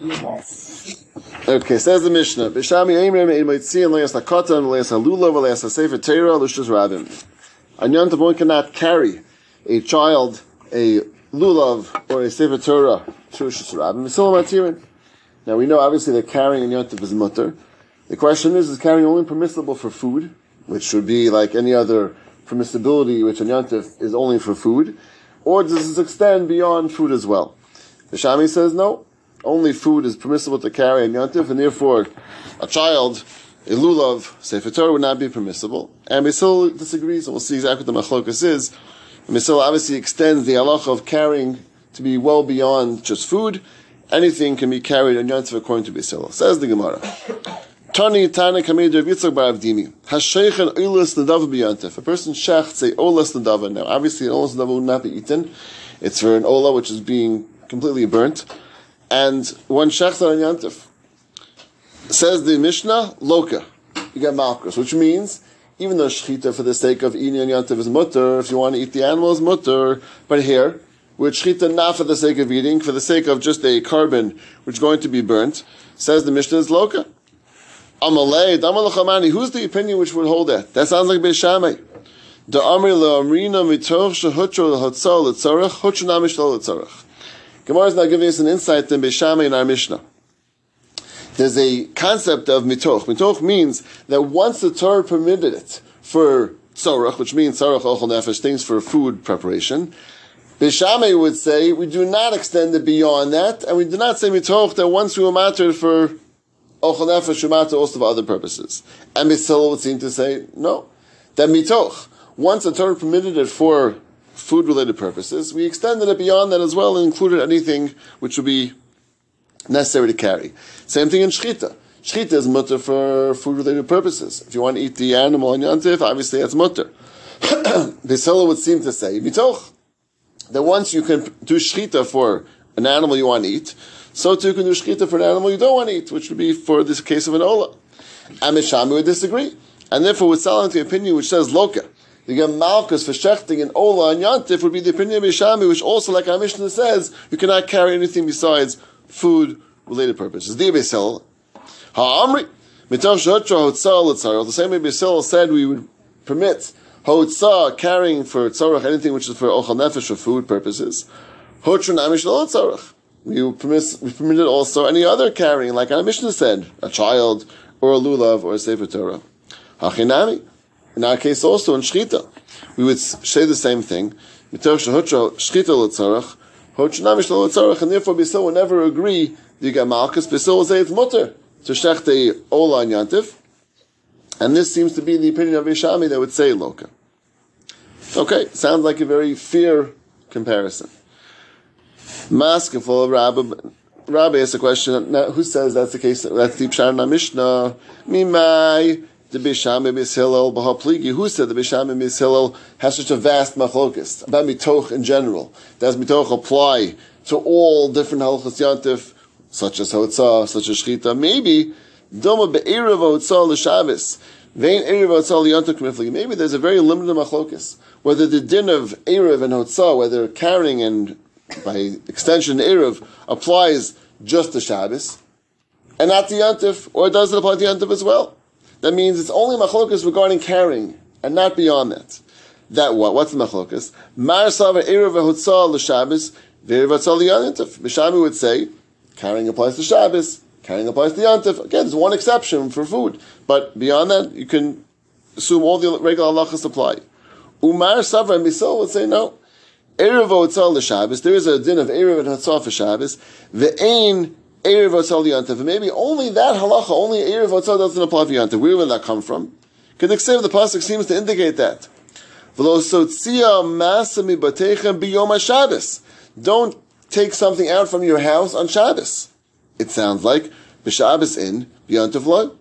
Okay, says the Mishnah. Bishami Eimrim Ein Moitzian Leas Hakotan Leas Halulav Leas Hasefer Teira Lushas Rabim. On Yom one cannot carry a child, a lulav, or a Sefer Torah to. Misilam Atirin. Now we know obviously that carrying in Yom Tov is mutter. The question is, is carrying only permissible for food, which should be like any other permissibility which on Yom is only for food, or does this extend beyond food as well? The Shami says no only food is permissible to carry in Yontif, and therefore a child, a lulav, Sefer Torah would not be permissible. And Misil disagrees, and we'll see exactly what the machlokas is. Misil obviously extends the halacha of carrying to be well beyond just food. Anything can be carried in Yontif according to Misil. Says the Gemara. Tani Tana Kamid Rav Yitzchak Bar Avdimi. Hashechen Olas Nadav B'Yantif. A person shecht say Olas Nadav. Now, obviously, an Olas Nadav would not be eaten. It's for an Ola which is being completely burnt and one shechta on yantif. Says the Mishnah, loka. You get malchus, which means even though shechita for the sake of eating on yantif is mutter, if you want to eat the animal is mutter, but here, with shechita not for the sake of eating, for the sake of just a korban which is going to be burnt, says the Mishnah is loka. Amalei, damalachamani, who's the opinion which would hold that? That sounds like Beishamai. The Amri le'amrina mitoch shehutro lehotzal letzorach, hutro namish lo letzorach. Gemara is now giving us an insight in Beishamai in our Mishnah. There's a concept of mitoch. Mitoch means that once the Torah permitted it for tzorach, which means tzorach ochel nefesh, things for food preparation, Beishamai would say we do not extend it beyond that, and we do not say mitoch that once we were mattered for ochel nefesh, matter also for other purposes. And Mitzvah would seem to say no, that mitoch once the Torah permitted it for food related purposes, we extended it beyond that as well and included anything which would be necessary to carry. Same thing in Shchita. Shchita is mutter for food related purposes. If you want to eat the animal on Yantif, obviously that's mutter. Bisela would seem to say, Mitoch, that once you can do Shchita for an animal you want to eat, so too you can do Shchita for an animal you don't want to eat, which would be for this case of an Ola. Amishami would disagree. And therefore would sell into the opinion which says Loka the get Malchus for Shechting and Ola and Yantif would be the opinion of Ishami, which also, like our Mishnah says, you cannot carry anything besides food related purposes. The the same way Beisel said we would permit Hotzah carrying for tzarach anything which is for Ochal Nefesh for food purposes. Hotra Namish L'tzarach. We permit, permitted also any other carrying, like our Mishnah said, a child, or a lulav, or a Sefer Torah. Hachinami. In our case also in Shchita, we would say the same thing. And therefore Bisil will never agree you get Malchus. Bisil will say it's mutter to shecht a Ola and. And this seems to be the opinion of Ishami that would say Loka. Okay, sounds like a very fair comparison. Maskeful Rabbi, Rabbi asks a question. Now, who says that's the case? That's the Pshat Mishnah. Mimai the Bisham Mis Hillel Bahapligi. Who said the Bisham Mis Hillel has such a vast machlokas about mitoch in general? Does mitoch apply to all different halachas yantif, such as hotzah, such as shchita? Maybe doma be'erev hotzah l'shabbos. Vein erev hotzah k'mifligi. Maybe there's a very limited machlokas whether the din of erev and hotzah, whether carrying and by extension erev applies just to Shabbos and not to yantif, or does it apply to yantif as well? That means it's only machlokas regarding carrying and not beyond that. That what? What's the machlokas? Mar sava erev v'hutzah l'Shabbos v'erev liyantif. Bishami would say carrying applies to Shabbos, carrying applies to yantif. Again, there's one exception for food, but beyond that, you can assume all the regular halachas apply. Umar Savra and Misol would say no. Erev Otzal l'Shabbos, there is a din of Erev and Hatzal for Shabbos. Ve'ein Erev Otzal Yantav. Maybe only that halacha, only Erev Otzal doesn't apply for. Where will that come from? Because the the pasuk seems to indicate that. Don't take something out from your house on Shabbos. It sounds like b'Shabbos in b'Yantav lo.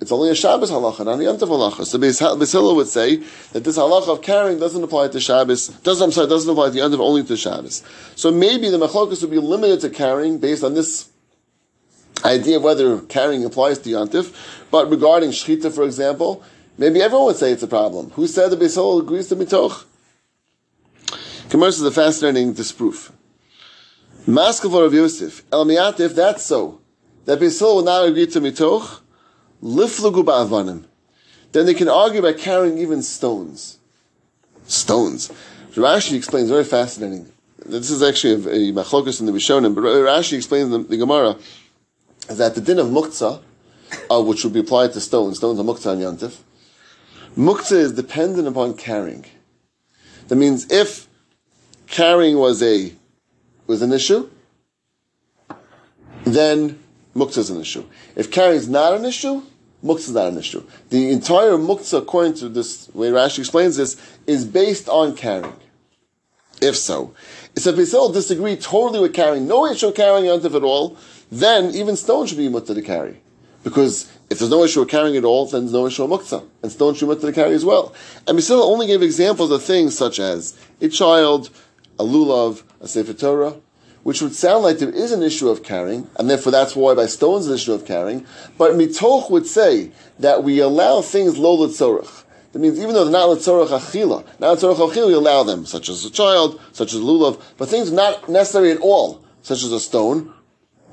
It's only a Shabbos halacha, not a Yantav halacha. So Bisila would say that this halacha of carrying doesn't apply to Shabbos. Doesn't I'm sorry, doesn't apply to Yantav, only to Shabbos. So maybe the machlokas would be limited to carrying based on this idea of whether carrying applies to Yontif, but regarding Shechita, for example, maybe everyone would say it's a problem. Who said the Beisol agrees to Mitoch? Commerce is a fascinating disproof. Maskal of Yosef, El Miyat, if that's so, that Beisil will not agree to mitoch, liflugu ba'avanim. Then they can argue by carrying even stones. Stones. Rashi explains very fascinating. This is actually a, a machlokus in the Rishonim, but Rashi explains the, the Gemara that the din of muktzah, uh, which would be applied to stones, stones are muktzah and yantif, muktzah is dependent upon carrying. That means if carrying was a was an issue, then muktzah is an issue. If carrying is not an issue, muktzah is not an issue. The entire muktzah, according to this way Rashi explains this, is based on carrying. If so, so if still disagree totally with carrying, no issue of carrying yontif at all, then even stone should be mutter to carry. Because if there's no issue of carrying at all, then there's no issue of muktzah. And stone should be mutter to carry as well. And Basil only gave examples of things such as a child, a lulav, a sefer Torah, which would sound like there is an issue of carrying, and therefore that's why by stones an issue of carrying. But mitoch would say that we allow things lo tzorach. That means even though they're not letzorach achila, not letzorach achila, we allow them, such as a child, such as lulav, but things not necessary at all, such as a stone,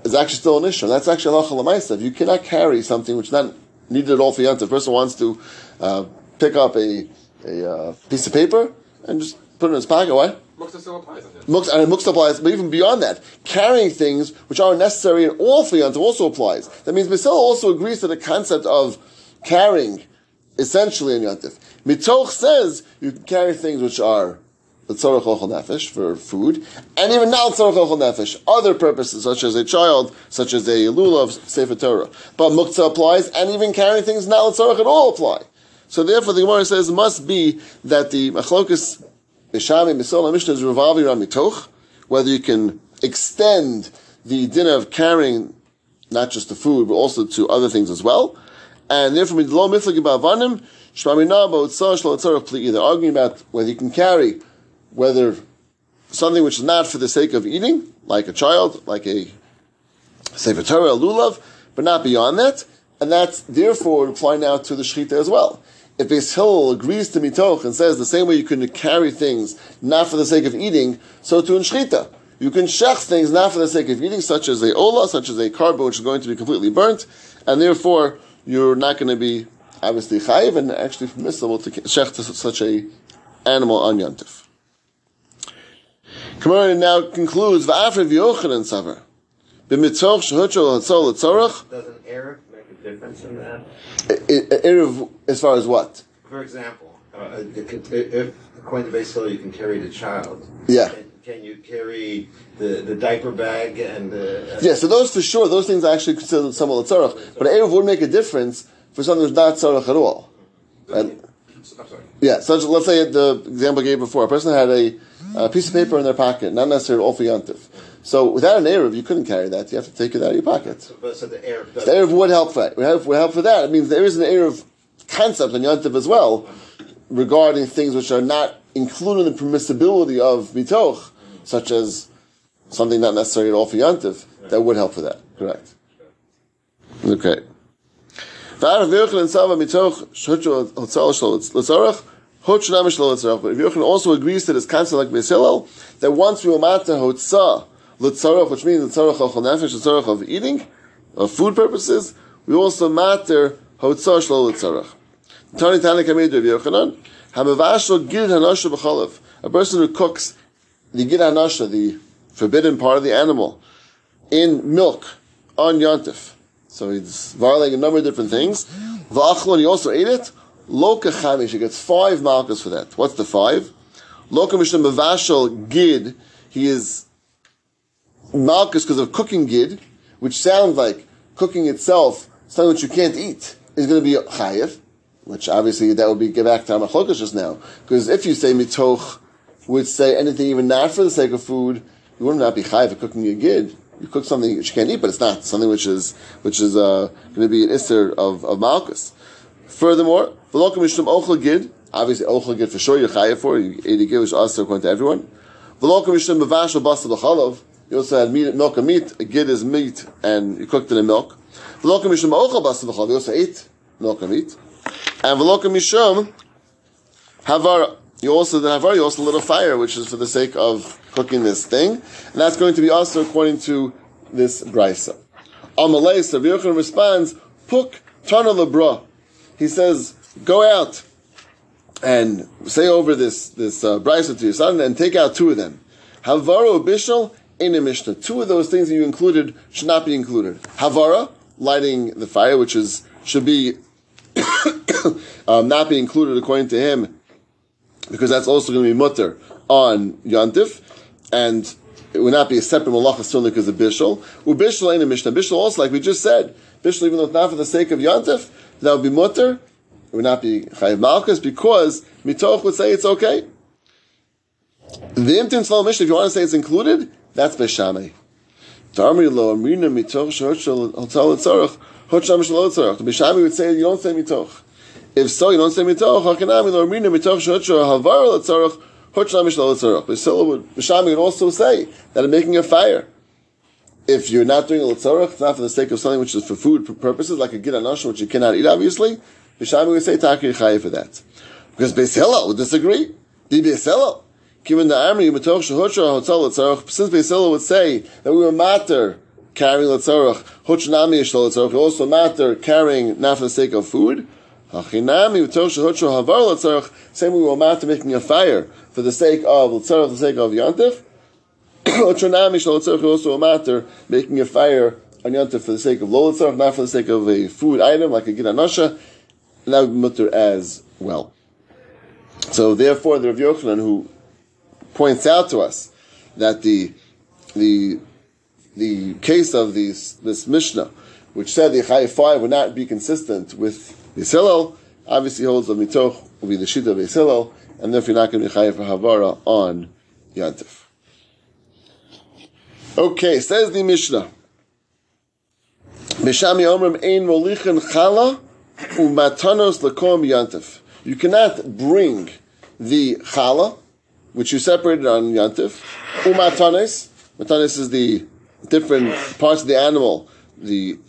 is actually still an issue. That's actually halacha lemaisa. If you cannot carry something which is not needed at all for yant, if a person wants to uh, pick up a, a uh, piece of paper and just put it in his pocket, why? Muktzah still applies. Muktzah, and muktzah applies, but even beyond that, carrying things which are necessary in all for yontif also applies. That means Basil also agrees to the concept of carrying, essentially in yontif. Mitoch says you can carry things which are tzorach ochel nefesh for food, and even not tzorach ochel nefesh, other purposes such as a child, such as a lulav, sefer Torah. But muktzah applies, and even carrying things not tzorach at all apply. So therefore, the Gemara says must be that the machlokas Bishami Misol Mishnah is revolving around mitoch, whether you can extend the dinner of carrying not just the food, but also to other things as well. And therefore, lo miflik ba'avanim, they're arguing about whether you can carry whether something which is not for the sake of eating, like a child, like a Sefer Torah, a lulav, but not beyond that. And that's therefore apply now to the shechita as well if Beis Hillel agrees to mitoch and says the same way you can carry things not for the sake of eating, so too in shchita. You can shech things not for the sake of eating, such as a ola, such as a korban which is going to be completely burnt, and therefore you're not going to be obviously chayiv and actually permissible to shech such a animal on yantif. Gemara now concludes v'afrev yochanan savar b'mitoch shehutchol hatzol tzorach. Does an Erev make a difference in that? Erev, as far as what? For example, uh, if according to Beis Hillel, you can carry the child. Yeah. Can you carry the, the diaper bag and the? Uh, yeah, so those for sure, those things are actually considered some of the tzarech. But Erev would make a difference for something that's not tzarech at all. Right? Yeah, so let's say the example I gave before. A person had a, a piece of paper in their pocket, not necessarily all for. So without an Erev, you couldn't carry that. You have to take it out of your pocket. So, but, so the Erev The Erev would help for that. Would help, would help for that. It means there is an Erev concept in Yantiv as well regarding things which are not included in the permissibility of Mitoch, such as something not necessary at all for Yantiv, that would help for that. Correct. Okay. But if Yochanan also agrees to this concept like Beis Hillel, that once we will matter hotzah l'tzarach, which means the tzarach of nefesh, the of eating, of food purposes, we also matter hotzah shlo l'tzarach. Tani Tani Kamid Rav Yochanan, hamavashlo gid hanasha b'chalav, a person who cooks the gid hanasha, the forbidden part of the animal, in milk, on yontif. So he's violating a number of different things. V'achlon, he also ate it. Loka chamish, he gets five malchus for that. What's the five? Loka mishnah mavashal gid, he is malchus because of cooking gid, which sounds like cooking itself, something which you can't eat, is going to be chayiv, which obviously that would be get back to Amachlokas just now. Because if you say mitoch would say anything even not for the sake of food, you would not be chayiv for cooking a gid. You cook something which you can't eat, but it's not something which is which is uh, going to be an isser of, of malchus. Furthermore, v'lokim mishum ochel gid, obviously ochel gid for sure you're chayiv for, you ate a gid which also according to everyone. V'lokim mishum mavashal basa l'chalav, you also had meat, milk and meat. A gid is meat, and you cooked it in milk. V'loka mishum ochel basa You also ate milk and meat. And v'loka mishum havar you also the havar, you also lit a fire, which is for the sake of cooking this thing, and that's going to be also according to this brisa. Amalei, so Yochanan responds, Puk tana lebra. He says, go out and say over this this uh, brisa to your son and take out two of them. Havara bishal in a mishnah. Two of those things that you included should not be included. Havara, lighting the fire, which is should be um, not be included according to him, because that's also going to be mutter on yantif, and it would not be a separate malacha certainly because of bishul. Ubishul ain't a mishnah. Bishul also, like we just said, bishul even though it's not for the sake of yantif, that would be mutter. It would not be chayiv malchus because mitoch would say it's okay. The imtin slow mishnah, if you want to say it's included, that's beshamei. Darmi lo amrina mitoch shehotshel hotel etzorach hotsham shel etzorach. The beshamei would say you don't say mitoch. If so, you don't say mitoch. Hakanami lo amrina mitoch shehotshel havar etzorach hotsham shel etzorach. Beshamei would also say that I'm making a fire. If you're not doing a letzorach, it's not for the sake of something which is for food purposes, like a gid which you cannot eat, obviously. Bishami would say takir chayiv for that. Because Beis would disagree. Di Beis. Given the Letzarach, since Beis would say that we were matter carrying Letzarach, Hochnami Yishol Letzarach, we also matter carrying not for the sake of food, Hachinami Matoch Shehotra Havar Letzarach, same we were matter making a fire for the sake of for the sake of Yantif, Hochnami Yishol Letzarach, also a matter making a fire on Yantif for the sake of Lo not for the sake of a food item like a Gidanasha, and that would be mutter as well. So therefore, the Rav Yochanan, who points out to us that the the the case of these, this Mishnah, which said the Chayiv five would not be consistent with Yisrael, obviously holds the Mitoch will be the Shita of Yisrael, and therefore you're not going to be for Havara on Yantif. Okay, says the Mishnah. Mishami Omrim Ein Molichin Chala umatanos lakom yantif. You cannot bring the chala, which you separated on yantif, umatanes. Matanes is the different parts of the animal. The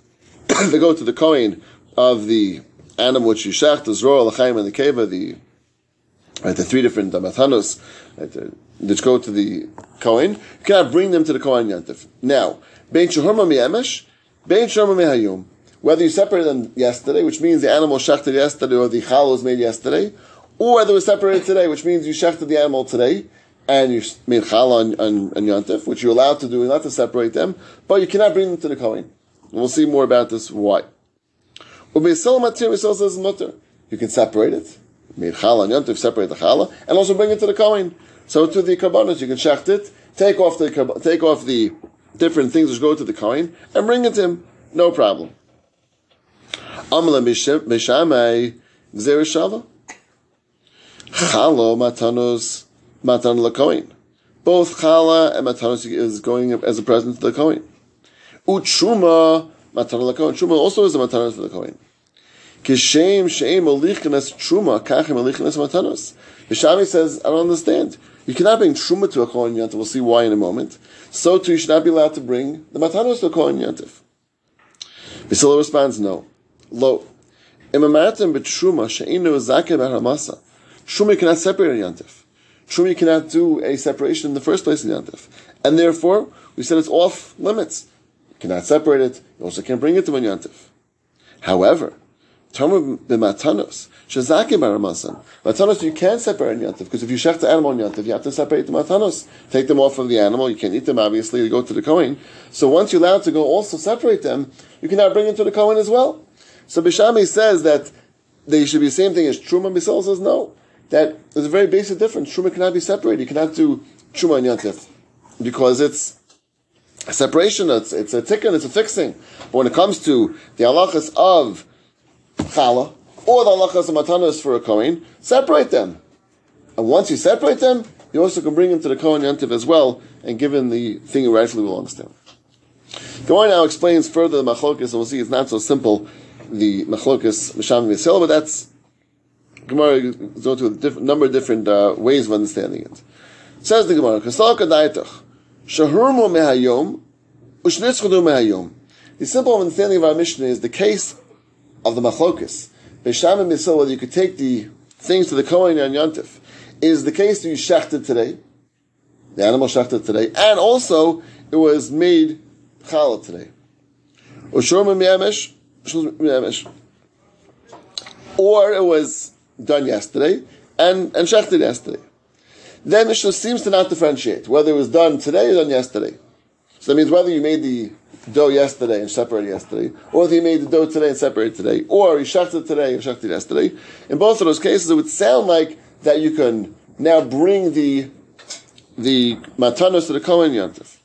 they go to the kohen of the animal which you shech, the zroa, the chaim, and the keva. The right, the three different uh, matanos right, uh, which go to the kohen. You cannot bring them to the kohen yantif. Now, bein shahurma mi'emesh, bein shahurma mehayum whether you separated them yesterday, which means the animal shechted yesterday or the chal was made yesterday, or whether it was separated today, which means you shechted the animal today and you made chal on, on, on yontif, which you're allowed to do, not to separate them, but you cannot bring them to the kohen. We'll see more about this why. You can separate it, made chal on yontif, separate the chala, and also bring it to the kohen. So to the karbanos, you can shecht it, take off the take off the different things which go to the kohen, and bring it to him. No problem. Amla Mishamai Gzereshava. Chalo Matanos Matan. Both Chala and Matanos is going as a present to the Kohen. Uchuma Matan Lakoin. Truma also is a Matanos for the Kohen. Kishem Sheim Alichnes Truma Kachem Alichnes Matanos. Mishami says, I don't understand. You cannot bring Truma to a Kohen Yantif. We'll see why in a moment. So too, you should not be allowed to bring the Matanos to a Kohen Yantif. Visila responds, no. Lo. Imamatim b'truma she'inu zakeh b'haramasa. Truma cannot separate a yantif. Truma cannot do a separation in the first place in yantif. And therefore, we said it's off limits. Cannot separate it. You also can't bring it to one yantif. However, Tarma b'matanos, shezake baramasan. Matanos, you can separate yantif, because if you shech the animal in yantif, you have to separate the matanos. Take them off of the animal, you can't eat them, obviously, you go to the Kohen. So once you're allowed to go also separate them, you cannot bring them to the Kohen as well. So Bishami says that they should be the same thing as Truma. Bisol says no. That there's a very basic difference. Truma cannot be separated. You cannot do Truma and Yantif because it's a separation. It's, it's a tikkun. It's a fixing. But when it comes to the halachas of chala or the halachas of matanos for a kohen, separate them. And once you separate them, you also can bring them to the kohen yantiv as well, and given the thing it rightfully belongs to him. Gemara now explains further the machlokas, and we'll see it's not so simple the machlokas misham v'yisrael, but that's Gemara goes to a number of different uh, ways of understanding it. Says the Gemara, "Kasal kadaitach mehayom mehayom." The simple understanding of our mission is the case of the machlokas. Bisham and whether you could take the things to the Kohen and Yantif is the case that you shechted today, the animal shechted today, and also it was made challah today. Or it was done yesterday and, and shechted yesterday. Then the Mishnah seems to not differentiate whether it was done today or done yesterday. So that means whether you made the dough yesterday and separated yesterday, or whether you made the dough today and separated today, or you shechted today and shechted yesterday. In both of those cases, it would sound like that you can now bring the the matanos to the Kohen Yantif.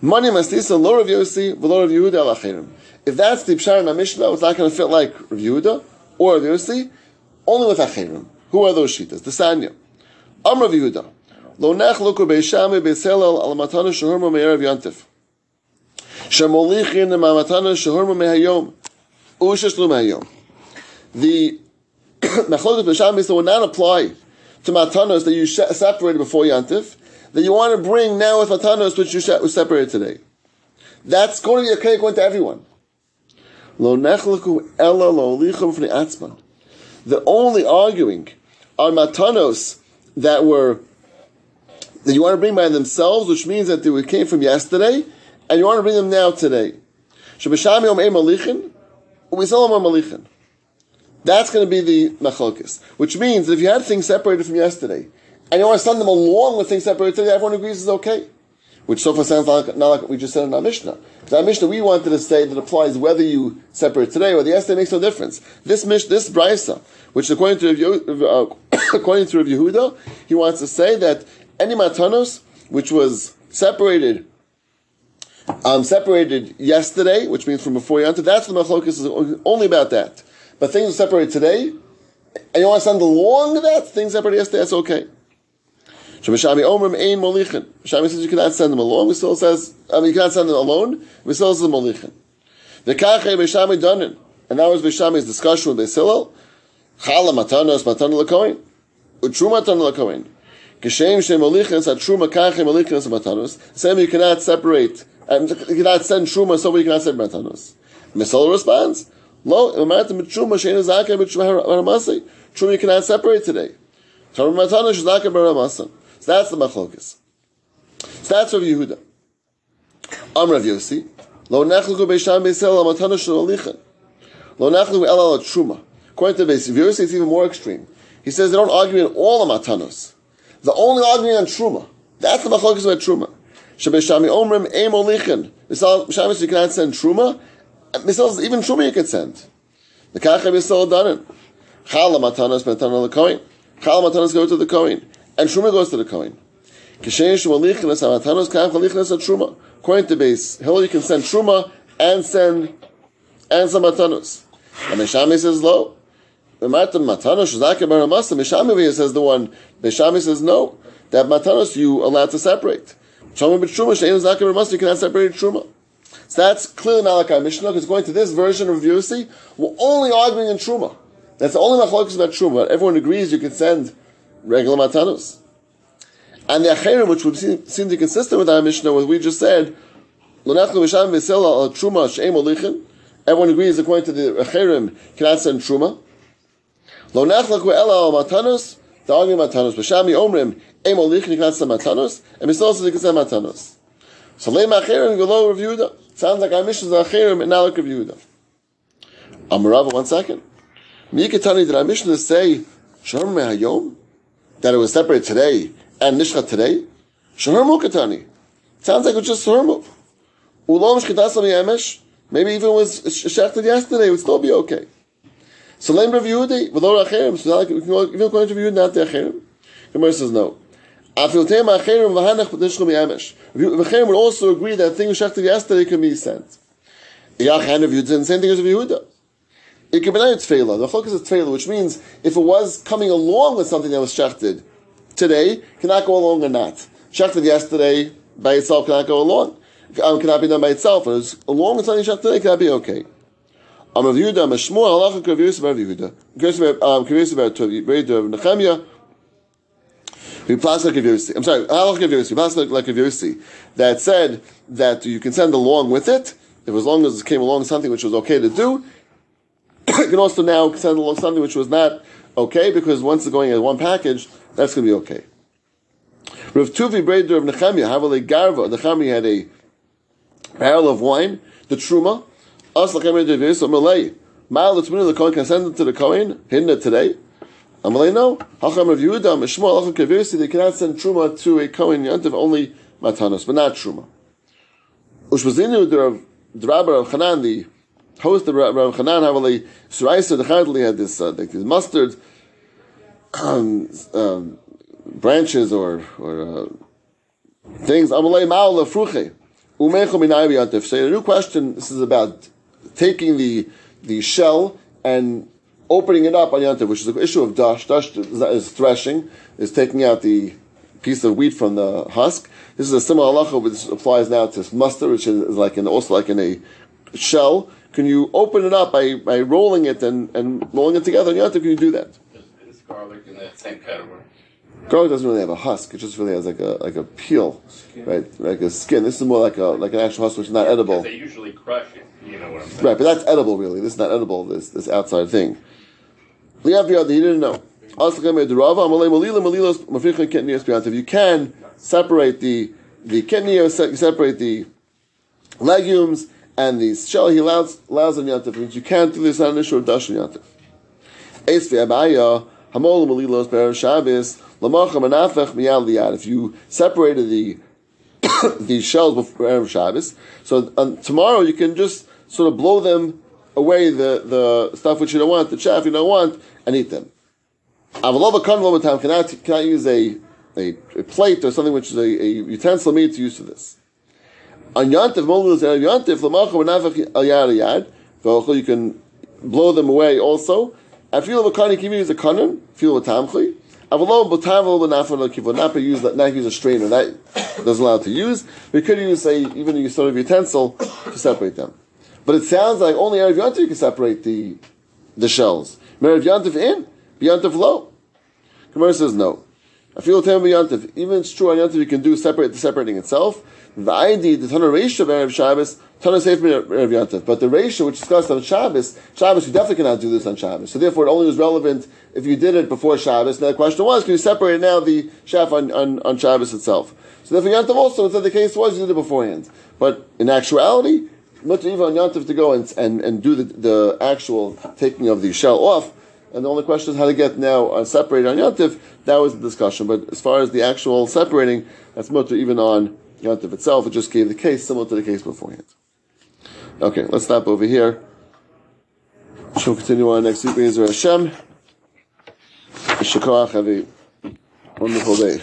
Money mastisa lo Rav Yossi v'lo Rav Yehuda If that's the Pshar in Mishnah, it's not going to fit like Rav Yehuda or Rav Yossi, only with Achirim. Who are those shitas? The Sanya. Amr Rav Yehuda. Lo nechluku beishami beiselel al matanos shehurma me'er Rav Yantif. Shemolichin ma'matanos shehurma me'hayom. Usheshlu me'hayom. The Mechlokas B'Sham will not apply to matanos that you separated before Yantif, that you want to bring now with matanos which you separated today. That's going to be okay going to everyone. The only arguing on matanos that were that you want to bring by themselves, which means that they came from yesterday, and you want to bring them now today. Shabashami malichin. That's going to be the machlokis, which means that if you had things separated from yesterday, and you want to send them along with things separated today, everyone agrees is okay. Which so far sounds like, not like what we just said in our Mishnah. Because our Mishnah we wanted to say that applies whether you separate today or the yesterday makes no difference. This Mish, this Brisa, which according to uh, according to Rav Yehuda, he wants to say that any matanos which was separated um, separated yesterday, which means from before Yanta, that's the machlokis is only about that. But things separated today, and you want to send along that, things separated yesterday, that's okay. Shemashami Omrim Ein Molichin. Shami says you cannot send them along. We still says, I mean, you cannot send them alone. We still says Molichin. The Kachei Beshami Danin. And that was Beshami's discussion with Besilil. Chala Matanos Matana Lakoin. Utru Matana Lakoin. Geshem Shem Molichin Sa Truma Kachei Molichin Sa Matanos. Same you cannot separate, and you cannot send Truma, so you cannot separate Matanos. Misil responds, Lo, Imatim Truma Shein Zakeh B'Truma Haramasei. Truma you cannot separate today. Truma Matanos Zakeh B'Haramasei. So that's the machlokes. So that's Rav Yehuda. Am Rav Yossi. Lo nechluku beisham beisel amatanu shalolichan. Lo nechluku el al truma. According to Beis Yossi, it's even more extreme. He says they don't argue in all amatanos. The only argument on truma. That's the machlokes about truma. Shabeshami omrim eim olichan. Misal you cannot send truma. Misal even truma you can send. The kachem done it. Chala matanos matanos the kohen. Chala matanos go to the kohen and Truma goes to the Kohen. According to base, Hill you can send Truma and send and some Matanos. And Meshami says no. The Matan Matanos Shazaka Baramasa, Meshami says the one, Meshami says no. That Matanos you allowed to separate. Truma but Truma, Shein Zaka Baramasa, you cannot separate Truma. So that's clearly not like our Mishnah, because going to this version of Yossi, we're only arguing in Truma. That's the only machlokes about Truma. Everyone agrees you can send regular matanos. And the acherim, which would seem, seem to be consistent with our Mishnah, what we just said, Everyone agrees, according to the acherim, cannot send truma. Lo nachlaku ela matanos. The argument matanos. B'shami omrim em olichin cannot send matanos, and Misal says he can send matanos. So leim acherim Rav Yehuda. Sounds like our Mishnah is acherim and not like Rav Yehuda. Amarava, one second. Mikatani, did our Mishnah say Shalom Mehayom? That it was separated today and Nishcha today, Shahar Katani. Sounds like it was just Shahar Ulam Shkitasam Yemesh, maybe even was shechted yesterday, would still be okay. So Lame Rav Yehudi, V'lo Acherim, so not like, we can go, even according to Rav Yehudi, not the Acherim. Gemara says no. Afilteim Acherim V'hanach B'nishcha Yemesh. Acherim would also agree that things shechted yesterday can be sent. Yach and Rav Yehuda, the same thing as Rav Yehuda. It could be not tefillah. The chok is tefillah, which means if it was coming along with something that was shechted today, cannot go along or not. Shechted yesterday by itself cannot go along. Um, cannot be done by itself. It was along with something shechted today, cannot be okay. Am Rav Yehuda, Am Shmuel, Halacha Kaviyus about Yehuda. Kaviyus about Yehuda, Nechemia. I'm sorry, Halacha Kaviyusi, Plastic like Kaviyusi, that said that you can send along with it, if as long as it came along something which was okay to do, you can also now send along something which was not okay because once it's going in one package, that's going to be okay. Rav Tuvi Breder of Nechemia, Havale Garva, Nechemia had a barrel of wine, the Truma, Us Lechemia Devis, Amalei. Mal the Tzminu, the Kohen can send it to the Kohen, it today. Amalei no. Hacham Rav Yehuda, Mishmol, Hacham Kevirsi, they cannot send Truma to a Kohen Yantiv, only Matanos, but not Truma. Ushbazinu, the Rabbi of Hanan, the host of Rav Hanan, Havali Suraisa, the Chadli had this, uh, like this mustard um, um, branches or, or uh, things. Amalei Ma'al Fruche. Umecho Minayi Yantif. So a new question, this is about taking the, the shell and opening it up on Yantif, which is an issue of dash. Dash is threshing, is taking out the piece of wheat from the husk. This is a similar halacha, which applies now to mustard, which is like in, also like in a shell. Can you open it up by, by rolling it and, and rolling it together? And can you do that? Is garlic in that same category? Garlic doesn't really have a husk; it just really has like a like a peel, skin. right? Like a skin. This is more like a like an actual husk, which is not edible. They usually crush it. You know what I'm saying? Right, but that's edible, really. This is not edible. This this outside thing. Liav he didn't know. If you can separate the the kidney, separate the legumes and the shell, he allows allows on yantif. Means you can't do this on an issue of dash yantif. If you separated the the shells before Erev Shabbos, so um, tomorrow you can just sort of blow them away the, the stuff which you don't want, the chaff you don't want, and eat them. Avalova kan cannot cannot use a, a, a plate or something which is a, a utensil made to use for this. On yantiv molul is yantiv lamacha v'nafach al yad yad. You can blow them away also. I feel of a kan you can a kanon. Feel of tamchi. Avalov b'tavel v'nafach kivu. Not use not use a strainer. That doesn't allow to use. We could use a even a sort of utensil to separate them. But it sounds like only Erev Yantiv you can separate the the shells. Erev Yantiv in, Yantiv low. Gemara says no. I feel time Yantiv. Even it's true on Yantiv you can do separate the separating itself. The ID, the Tana ratio of Erev Shabbos, Tana Sefer Erev Yantiv. But the ratio which is discussed on Shabbos, Shabbos you definitely cannot do this on Shabbos. So therefore it only was relevant if you did it before Shabbos. Now the question was, can you separate now the Shaf on, on, on Shabbos itself? So therefore Yantiv also, that the case was you did it beforehand. But in actuality, much even on Yantiv to go and, and, and do the, the actual taking of the shell off. And the only question is how to get now uh, separated on Yantiv. That was the discussion. But as far as the actual separating, that's much even on Yantiv itself. It just gave the case similar to the case beforehand. Okay, let's stop over here. We'll continue on next week. Bezer Hashem. Shakach, have a wonderful day.